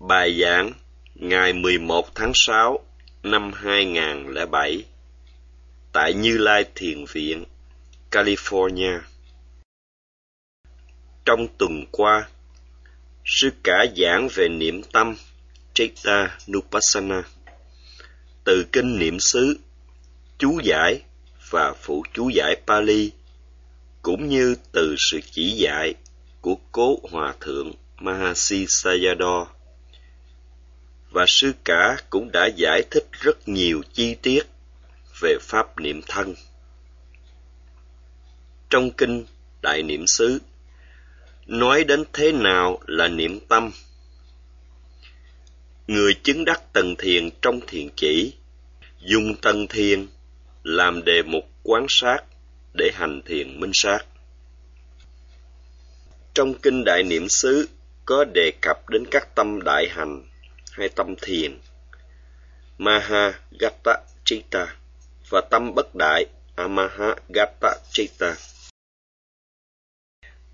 Bài giảng ngày 11 tháng 6 năm 2007 tại Như Lai Thiền Viện, California. Trong tuần qua, sư cả giảng về niệm tâm Chitta Nupassana từ kinh niệm xứ, chú giải và phụ chú giải Pali cũng như từ sự chỉ dạy của cố hòa thượng Mahasi Sayadaw và sư cả cũng đã giải thích rất nhiều chi tiết về pháp niệm thân. Trong kinh Đại Niệm xứ, nói đến thế nào là niệm tâm. Người chứng đắc tầng thiền trong thiền chỉ, dùng tầng thiền làm đề mục quán sát để hành thiền minh sát. Trong kinh Đại Niệm xứ có đề cập đến các tâm đại hành hay tâm thiền Mahagata Chitta và tâm bất đại Amahagata Chitta.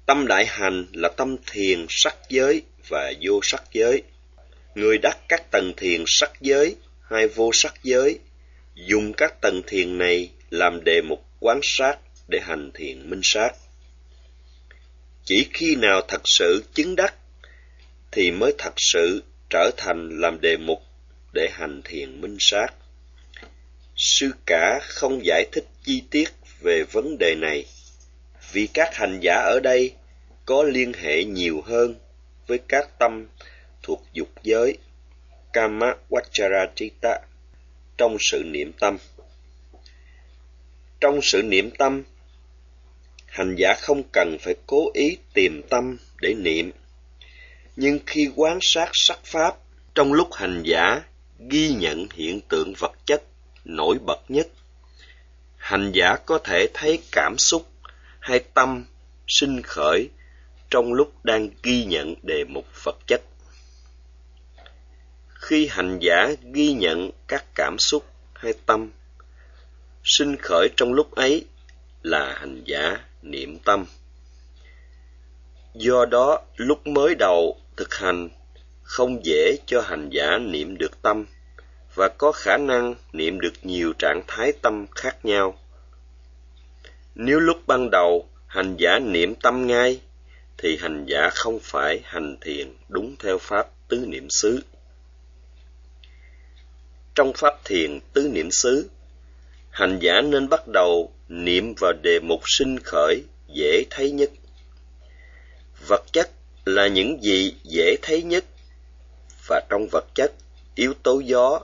Tâm đại hành là tâm thiền sắc giới và vô sắc giới. Người đắc các tầng thiền sắc giới hay vô sắc giới, dùng các tầng thiền này làm đề mục quán sát để hành thiền minh sát. Chỉ khi nào thật sự chứng đắc thì mới thật sự trở thành làm đề mục để hành thiền minh sát. Sư cả không giải thích chi tiết về vấn đề này, vì các hành giả ở đây có liên hệ nhiều hơn với các tâm thuộc dục giới Kama Vacharachita trong sự niệm tâm. Trong sự niệm tâm, hành giả không cần phải cố ý tìm tâm để niệm nhưng khi quan sát sắc pháp, trong lúc hành giả ghi nhận hiện tượng vật chất nổi bật nhất, hành giả có thể thấy cảm xúc hay tâm sinh khởi trong lúc đang ghi nhận đề mục vật chất. Khi hành giả ghi nhận các cảm xúc hay tâm sinh khởi trong lúc ấy là hành giả niệm tâm. Do đó, lúc mới đầu thực hành không dễ cho hành giả niệm được tâm và có khả năng niệm được nhiều trạng thái tâm khác nhau. Nếu lúc ban đầu hành giả niệm tâm ngay, thì hành giả không phải hành thiền đúng theo pháp tứ niệm xứ. Trong pháp thiền tứ niệm xứ, hành giả nên bắt đầu niệm vào đề mục sinh khởi dễ thấy nhất. Vật chất là những gì dễ thấy nhất. Và trong vật chất, yếu tố gió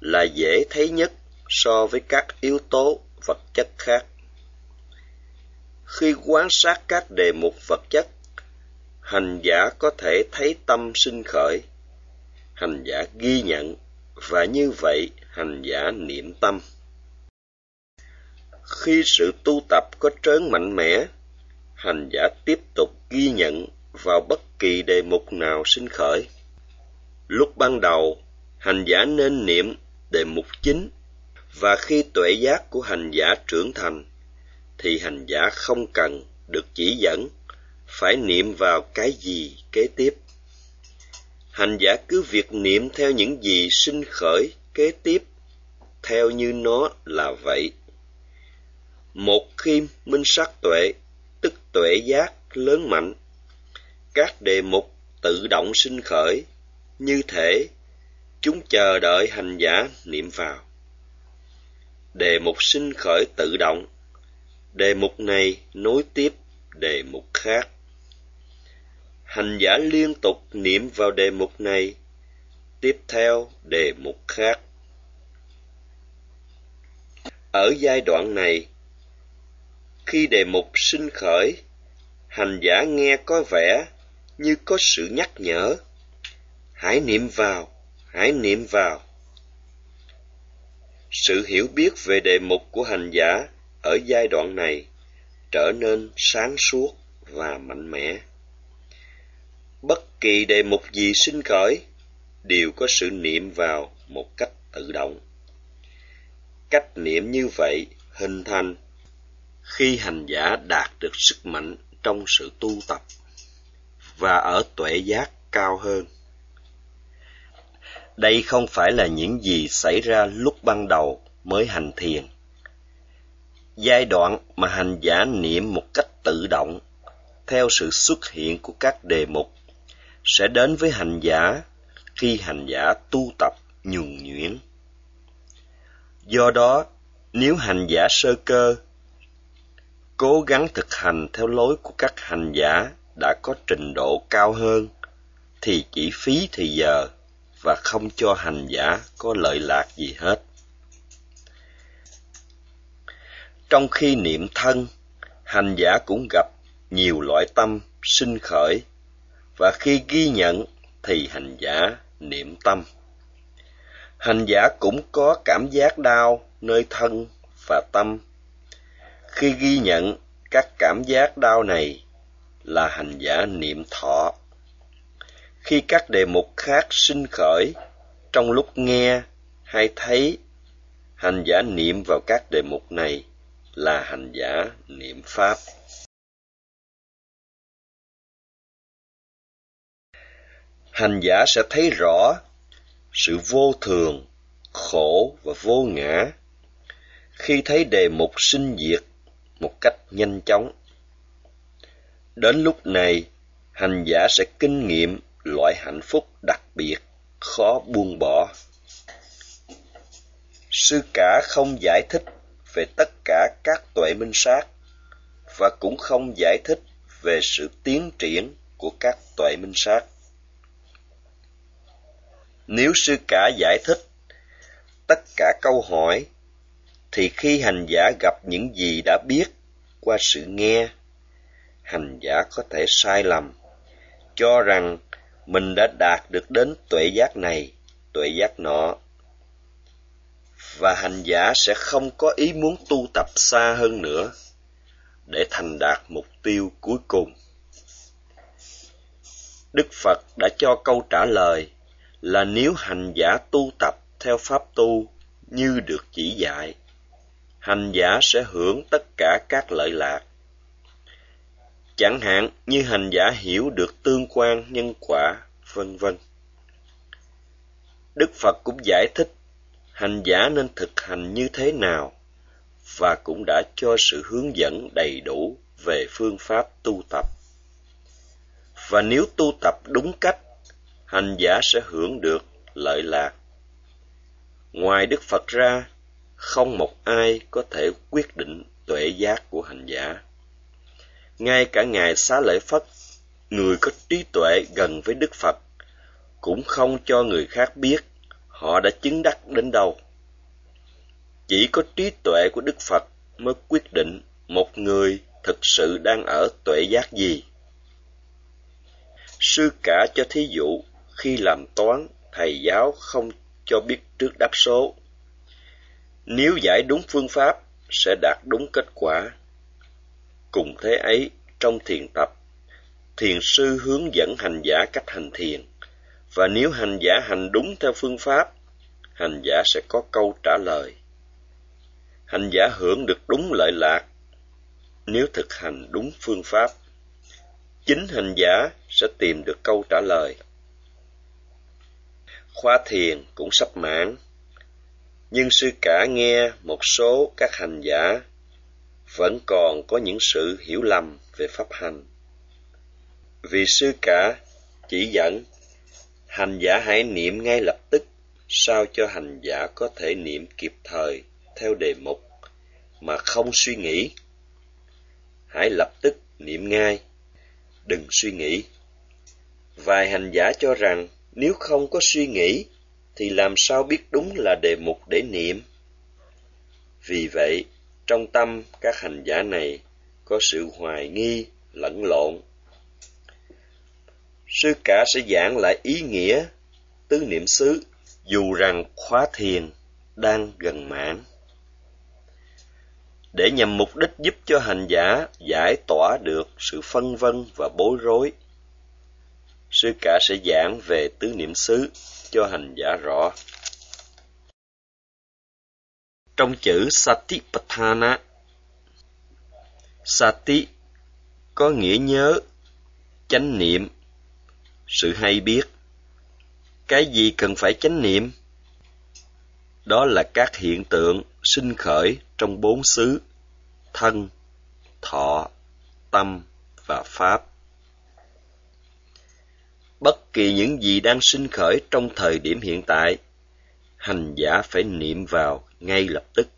là dễ thấy nhất so với các yếu tố vật chất khác. Khi quan sát các đề mục vật chất, hành giả có thể thấy tâm sinh khởi. Hành giả ghi nhận, và như vậy hành giả niệm tâm. Khi sự tu tập có trớn mạnh mẽ, hành giả tiếp tục ghi nhận vào bất kỳ đề mục nào sinh khởi. Lúc ban đầu, hành giả nên niệm đề mục chính và khi tuệ giác của hành giả trưởng thành thì hành giả không cần được chỉ dẫn phải niệm vào cái gì kế tiếp. Hành giả cứ việc niệm theo những gì sinh khởi kế tiếp theo như nó là vậy. Một khi minh sắc tuệ, tức tuệ giác lớn mạnh các đề mục tự động sinh khởi. Như thể, chúng chờ đợi hành giả niệm vào. Đề mục sinh khởi tự động. Đề mục này nối tiếp đề mục khác. Hành giả liên tục niệm vào đề mục này. Tiếp theo đề mục khác. Ở giai đoạn này, khi đề mục sinh khởi, hành giả nghe có vẻ như có sự nhắc nhở. Hãy niệm vào, hãy niệm vào. Sự hiểu biết về đề mục của hành giả ở giai đoạn này trở nên sáng suốt và mạnh mẽ. Bất kỳ đề mục gì sinh khởi đều có sự niệm vào một cách tự động. Cách niệm như vậy hình thành khi hành giả đạt được sức mạnh trong sự tu tập và ở tuệ giác cao hơn. Đây không phải là những gì xảy ra lúc ban đầu mới hành thiền. Giai đoạn mà hành giả niệm một cách tự động, theo sự xuất hiện của các đề mục, sẽ đến với hành giả khi hành giả tu tập nhuần nhuyễn. Do đó, nếu hành giả sơ cơ cố gắng thực hành theo lối của các hành giả đã có trình độ cao hơn thì chỉ phí thì giờ và không cho hành giả có lợi lạc gì hết. Trong khi niệm thân, hành giả cũng gặp nhiều loại tâm sinh khởi và khi ghi nhận thì hành giả niệm tâm. Hành giả cũng có cảm giác đau nơi thân và tâm. Khi ghi nhận các cảm giác đau này là hành giả niệm thọ. Khi các đề mục khác sinh khởi trong lúc nghe hay thấy, hành giả niệm vào các đề mục này là hành giả niệm pháp. Hành giả sẽ thấy rõ sự vô thường, khổ và vô ngã khi thấy đề mục sinh diệt một cách nhanh chóng. Đến lúc này, hành giả sẽ kinh nghiệm loại hạnh phúc đặc biệt, khó buông bỏ. Sư cả không giải thích về tất cả các tuệ minh sát và cũng không giải thích về sự tiến triển của các tuệ minh sát. Nếu sư cả giải thích tất cả câu hỏi thì khi hành giả gặp những gì đã biết qua sự nghe hành giả có thể sai lầm, cho rằng mình đã đạt được đến tuệ giác này, tuệ giác nọ. Và hành giả sẽ không có ý muốn tu tập xa hơn nữa để thành đạt mục tiêu cuối cùng. Đức phật đã cho câu trả lời là nếu hành giả tu tập theo pháp tu như được chỉ dạy, hành giả sẽ hưởng tất cả các lợi lạc chẳng hạn như hành giả hiểu được tương quan, nhân quả, vân vân. Đức phật cũng giải thích hành giả nên thực hành như thế nào và cũng đã cho sự hướng dẫn đầy đủ về phương pháp tu tập. Và nếu tu tập đúng cách, hành giả sẽ hưởng được lợi lạc. Ngoài đức phật ra, không một ai có thể quyết định tuệ giác của hành giả ngay cả ngài xá lợi phất, người có trí tuệ gần với đức phật, cũng không cho người khác biết họ đã chứng đắc đến đâu. Chỉ có trí tuệ của đức phật mới quyết định một người thực sự đang ở tuệ giác gì. Sư cả cho thí dụ, khi làm toán, thầy giáo không cho biết trước đáp số. Nếu giải đúng phương pháp, sẽ đạt đúng kết quả cùng thế ấy trong thiền tập. Thiền sư hướng dẫn hành giả cách hành thiền. Và nếu hành giả hành đúng theo phương pháp, hành giả sẽ có câu trả lời. Hành giả hưởng được đúng lợi lạc nếu thực hành đúng phương pháp. Chính hành giả sẽ tìm được câu trả lời. Khóa thiền cũng sắp mãn. Nhưng sư cả nghe một số các hành giả vẫn còn có những sự hiểu lầm về pháp hành. Vì sư cả chỉ dẫn, hành giả hãy niệm ngay lập tức, sao cho hành giả có thể niệm kịp thời theo đề mục mà không suy nghĩ. Hãy lập tức niệm ngay, đừng suy nghĩ. Vài hành giả cho rằng nếu không có suy nghĩ thì làm sao biết đúng là đề mục để niệm? Vì vậy trong tâm, các hành giả này có sự hoài nghi, lẫn lộn sư cả sẽ giảng lại ý nghĩa, tứ niệm xứ, dù rằng khóa thiền đang gần mãn để nhằm mục đích giúp cho hành giả giải tỏa được sự phân vân và bối rối, sư cả sẽ giảng về tứ niệm xứ cho hành giả rõ. Trong chữ Satipatthana, Sati có nghĩa nhớ, chánh niệm, sự hay biết. Cái gì cần phải chánh niệm? Đó là các hiện tượng sinh khởi trong bốn xứ, thân, thọ, tâm và pháp. Bất kỳ những gì đang sinh khởi trong thời điểm hiện tại, hành giả phải niệm vào ngay lập tức.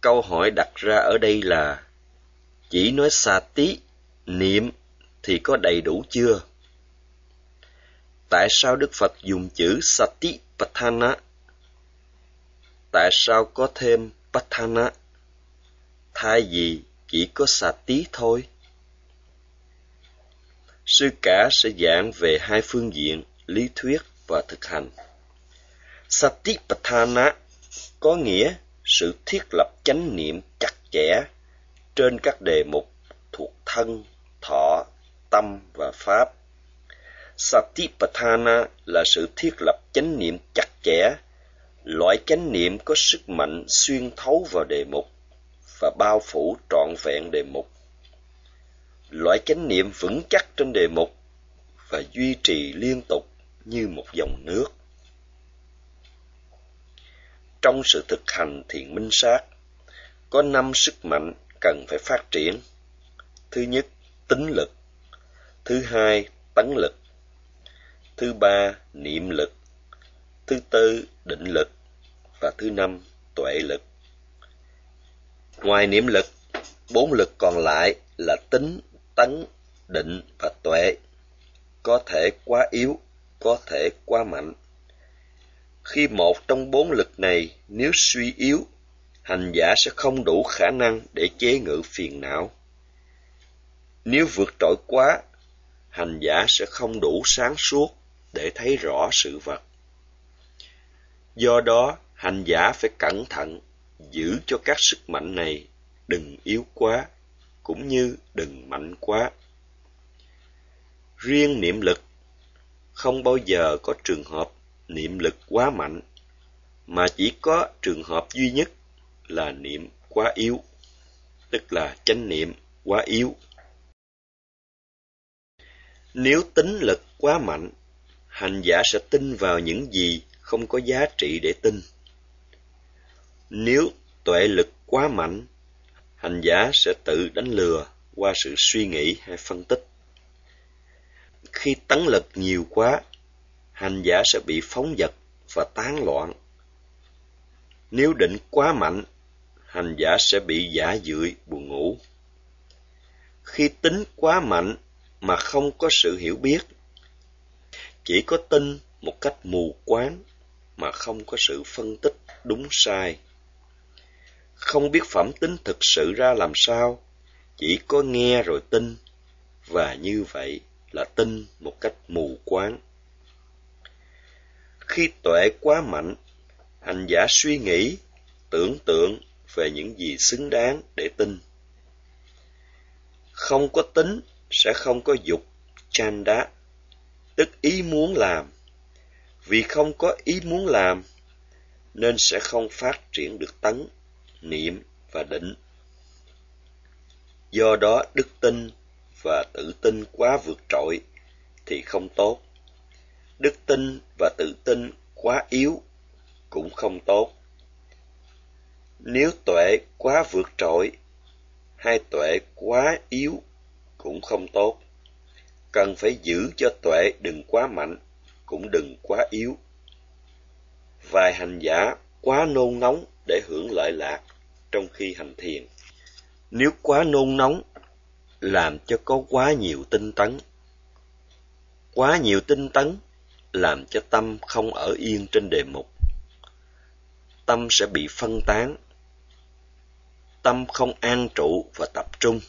Câu hỏi đặt ra ở đây là chỉ nói xà tí, niệm thì có đầy đủ chưa? Tại sao Đức Phật dùng chữ sati patthana Tại sao có thêm Patthana? Thay vì chỉ có Sati thôi? Sư cả sẽ giảng về hai phương diện lý thuyết và thực hành. Satipatthana có nghĩa sự thiết lập chánh niệm chặt chẽ trên các đề mục thuộc thân, thọ, tâm và pháp. Satipatthana là sự thiết lập chánh niệm chặt chẽ, loại chánh niệm có sức mạnh xuyên thấu vào đề mục và bao phủ trọn vẹn đề mục. Loại chánh niệm vững chắc trên đề mục và duy trì liên tục như một dòng nước. Trong sự thực hành thiền minh sát, có năm sức mạnh cần phải phát triển. Thứ nhất, tính lực. Thứ hai, tấn lực. Thứ ba, niệm lực. Thứ tư, định lực. Và thứ năm, tuệ lực. Ngoài niệm lực, bốn lực còn lại là tính, tấn, định và tuệ. Có thể quá yếu, có thể quá mạnh. Khi một trong bốn lực này nếu suy yếu, hành giả sẽ không đủ khả năng để chế ngự phiền não. Nếu vượt trội quá, hành giả sẽ không đủ sáng suốt để thấy rõ sự vật. Do đó, hành giả phải cẩn thận giữ cho các sức mạnh này đừng yếu quá cũng như đừng mạnh quá. Riêng niệm lực không bao giờ có trường hợp niệm lực quá mạnh, mà chỉ có trường hợp duy nhất là niệm quá yếu, tức là chánh niệm quá yếu. Nếu tính lực quá mạnh, hành giả sẽ tin vào những gì không có giá trị để tin. Nếu tuệ lực quá mạnh, hành giả sẽ tự đánh lừa qua sự suy nghĩ hay phân tích. Khi tấn lực nhiều quá, hành giả sẽ bị phóng dật và tán loạn. Nếu định quá mạnh, hành giả sẽ bị giả dưỡi buồn ngủ. Khi tính quá mạnh mà không có sự hiểu biết, chỉ có tin một cách mù quáng mà không có sự phân tích đúng sai. Không biết phẩm tính thực sự ra làm sao, chỉ có nghe rồi tin, và như vậy là tin một cách mù quáng. Khi tuệ quá mạnh, hành giả suy nghĩ, tưởng tượng về những gì xứng đáng để tin. Không có tính sẽ không có dục chanda, tức ý muốn làm. Vì không có ý muốn làm, nên sẽ không phát triển được tấn, niệm và định. Do đó đức tin và tự tin quá vượt trội thì không tốt. Đức tin và tự tin quá yếu cũng không tốt. Nếu tuệ quá vượt trội, hay tuệ quá yếu cũng không tốt. Cần phải giữ cho tuệ đừng quá mạnh, cũng đừng quá yếu. Vài hành giả quá nôn nóng để hưởng lợi lạc trong khi hành thiền. Nếu quá nôn nóng, làm cho có quá nhiều tinh tấn. Quá nhiều tinh tấn làm cho tâm không ở yên trên đề mục. Tâm sẽ bị phân tán, tâm không an trụ và tập trung.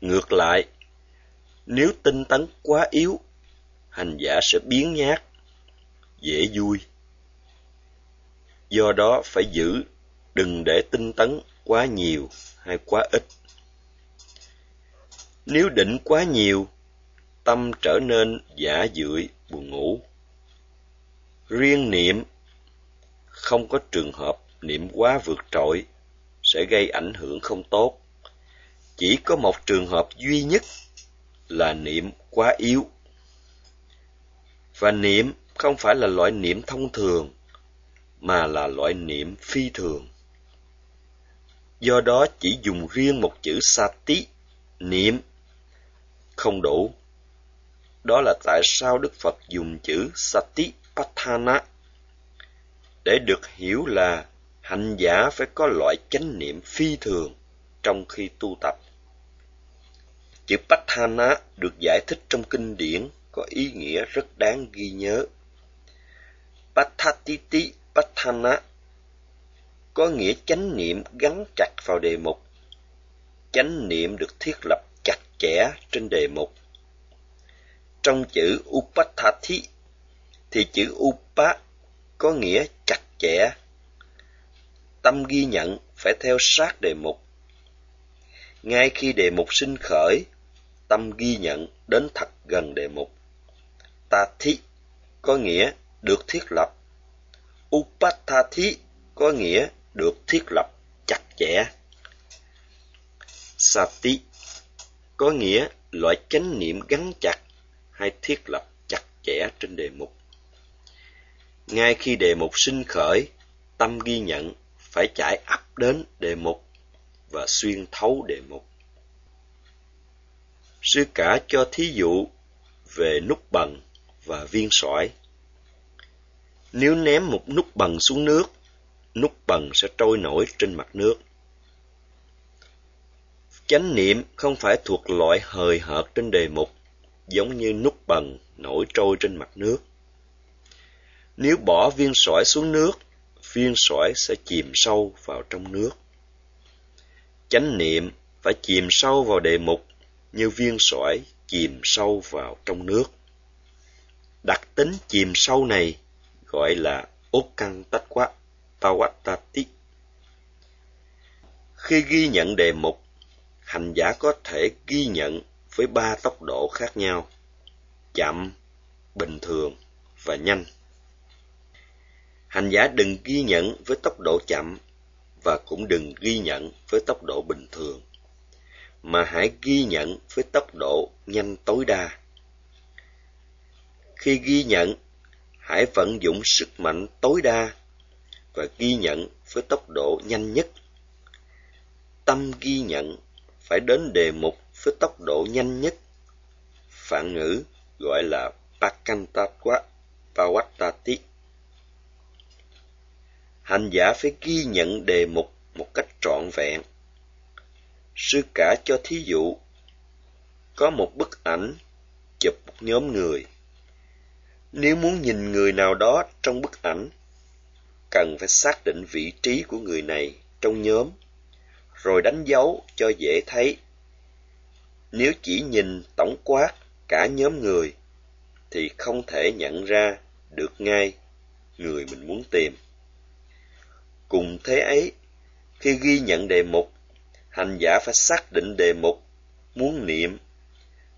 Ngược lại, nếu tinh tấn quá yếu, hành giả sẽ biến nhát, dễ vui. Do đó phải giữ, đừng để tinh tấn quá nhiều hay quá ít. Nếu định quá nhiều, tâm trở nên giả dưỡi, buồn ngủ. Riêng niệm, không có trường hợp niệm quá vượt trội sẽ gây ảnh hưởng không tốt. Chỉ có một trường hợp duy nhất là niệm quá yếu. Và niệm không phải là loại niệm thông thường, mà là loại niệm phi thường. Do đó chỉ dùng riêng một chữ sati, niệm, không đủ. Đó là tại sao Đức Phật dùng chữ Satipatthana để được hiểu là hành giả phải có loại chánh niệm phi thường trong khi tu tập. Chữ Patthana được giải thích trong kinh điển có ý nghĩa rất đáng ghi nhớ. Pathatiti Patthana có nghĩa chánh niệm gắn chặt vào đề mục. Chánh niệm được thiết lập chặt chẽ trên đề mục. Trong chữ Upatthati thì chữ Upa có nghĩa chặt chẽ. Tâm ghi nhận phải theo sát đề mục. Ngay khi đề mục sinh khởi, tâm ghi nhận đến thật gần đề mục. Tathi có nghĩa được thiết lập. Upatthati có nghĩa được thiết lập chặt chẽ. Sati có nghĩa loại chánh niệm gắn chặt hay thiết lập chặt chẽ trên đề mục. Ngay khi đề mục sinh khởi, tâm ghi nhận phải chạy ấp đến đề mục và xuyên thấu đề mục. Sư cả cho thí dụ về nút bằng và viên sỏi. Nếu ném một nút bằng xuống nước, nút bằng sẽ trôi nổi trên mặt nước. Chánh niệm không phải thuộc loại hời hợt trên đề mục, giống như nút bần nổi trôi trên mặt nước. Nếu bỏ viên sỏi xuống nước, viên sỏi sẽ chìm sâu vào trong nước. Chánh niệm phải chìm sâu vào đề mục như viên sỏi chìm sâu vào trong nước. Đặc tính chìm sâu này gọi là Okan Tattva Pawatati. Khi ghi nhận đề mục, hành giả có thể ghi nhận với ba tốc độ khác nhau, chậm, bình thường và nhanh. Hành giả đừng ghi nhận với tốc độ chậm và cũng đừng ghi nhận với tốc độ bình thường, mà hãy ghi nhận với tốc độ nhanh tối đa. Khi ghi nhận, hãy vận dụng sức mạnh tối đa và ghi nhận với tốc độ nhanh nhất. Tâm ghi nhận phải đến đề mục với tốc độ nhanh nhất. phản ngữ gọi là Pakantatwa Pawattati. Hành giả phải ghi nhận đề mục một cách trọn vẹn. Sư cả cho thí dụ, có một bức ảnh chụp một nhóm người. Nếu muốn nhìn người nào đó trong bức ảnh, cần phải xác định vị trí của người này trong nhóm, rồi đánh dấu cho dễ thấy. Nếu chỉ nhìn tổng quát cả nhóm người, thì không thể nhận ra được ngay người mình muốn tìm. Cùng thế ấy, khi ghi nhận đề mục, hành giả phải xác định đề mục, muốn niệm,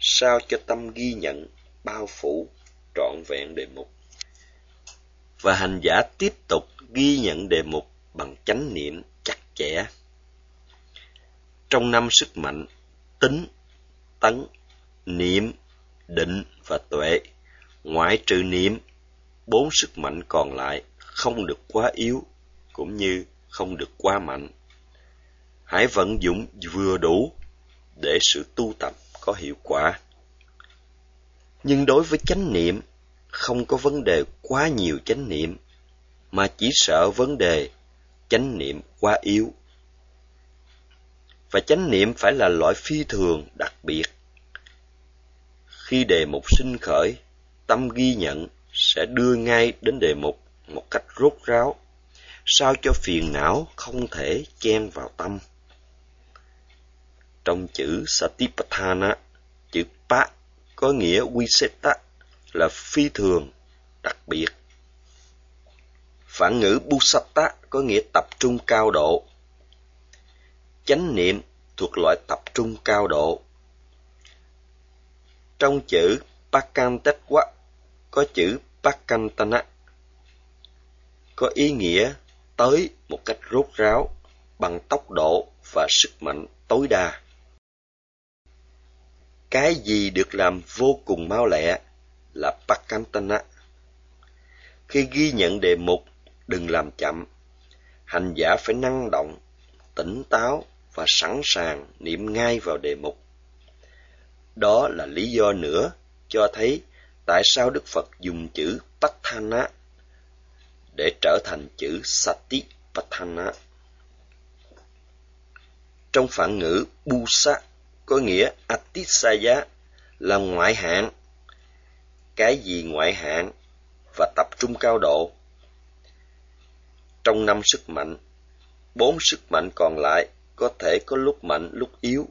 sao cho tâm ghi nhận, bao phủ, trọn vẹn đề mục. Và hành giả tiếp tục ghi nhận đề mục bằng chánh niệm chặt chẽ. Trong năm sức mạnh, tính, tấn, niệm, định và tuệ, ngoại trừ niệm, bốn sức mạnh còn lại không được quá yếu cũng như không được quá mạnh. Hãy vận dụng vừa đủ để sự tu tập có hiệu quả. Nhưng đối với chánh niệm, không có vấn đề quá nhiều chánh niệm, mà chỉ sợ vấn đề chánh niệm quá yếu. Và chánh niệm phải là loại phi thường đặc biệt. Khi đề mục sinh khởi, tâm ghi nhận sẽ đưa ngay đến đề mục một cách rốt ráo sao cho phiền não không thể chen vào tâm. Trong chữ Satipatthana, chữ Pa có nghĩa wiseta là phi thường, đặc biệt. Phản ngữ Busatta có nghĩa tập trung cao độ. Chánh niệm thuộc loại tập trung cao độ. Trong chữ Pakantetwa có chữ Pakantana có ý nghĩa tới một cách rốt ráo bằng tốc độ và sức mạnh tối đa. Cái gì được làm vô cùng mau lẹ là Pakantana. Khi ghi nhận đề mục, đừng làm chậm. Hành giả phải năng động, tỉnh táo và sẵn sàng niệm ngay vào đề mục. Đó là lý do nữa cho thấy tại sao Đức Phật dùng chữ Patthana để trở thành chữ Satipatthana. Trong phản ngữ Busa có nghĩa Atisaya là ngoại hạng. Cái gì ngoại hạng và tập trung cao độ. Trong năm sức mạnh, bốn sức mạnh còn lại có thể có lúc mạnh lúc yếu,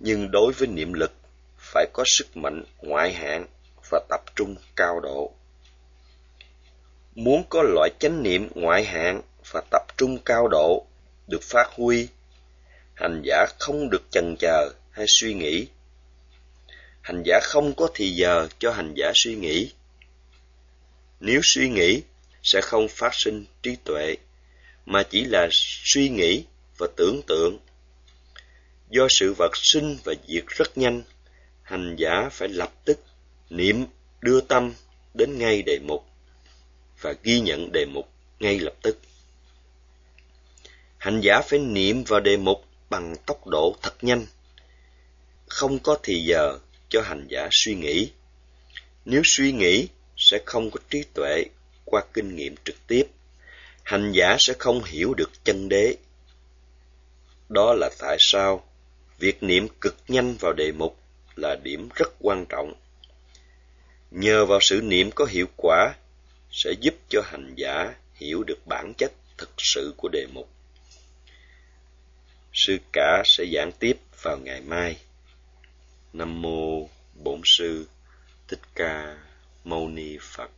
nhưng đối với niệm lực phải có sức mạnh ngoại hạng và tập trung cao độ. Muốn có loại chánh niệm ngoại hạng và tập trung cao độ được phát huy, hành giả không được chần chờ hay suy nghĩ. Hành giả không có thì giờ cho hành giả suy nghĩ. Nếu suy nghĩ sẽ không phát sinh trí tuệ, mà chỉ là suy nghĩ và tưởng tượng. Do sự vật sinh và diệt rất nhanh, hành giả phải lập tức niệm đưa tâm đến ngay đề mục và ghi nhận đề mục ngay lập tức. Hành giả phải niệm vào đề mục bằng tốc độ thật nhanh, không có thì giờ cho hành giả suy nghĩ. Nếu suy nghĩ sẽ không có trí tuệ qua kinh nghiệm trực tiếp, hành giả sẽ không hiểu được chân đế. Đó là tại sao việc niệm cực nhanh vào đề mục là điểm rất quan trọng. Nhờ vào sự niệm có hiệu quả, sẽ giúp cho hành giả hiểu được bản chất thực sự của đề mục. Sư cả sẽ giảng tiếp vào ngày mai. Nam mô Bổn sư Thích Ca Mâu Ni Phật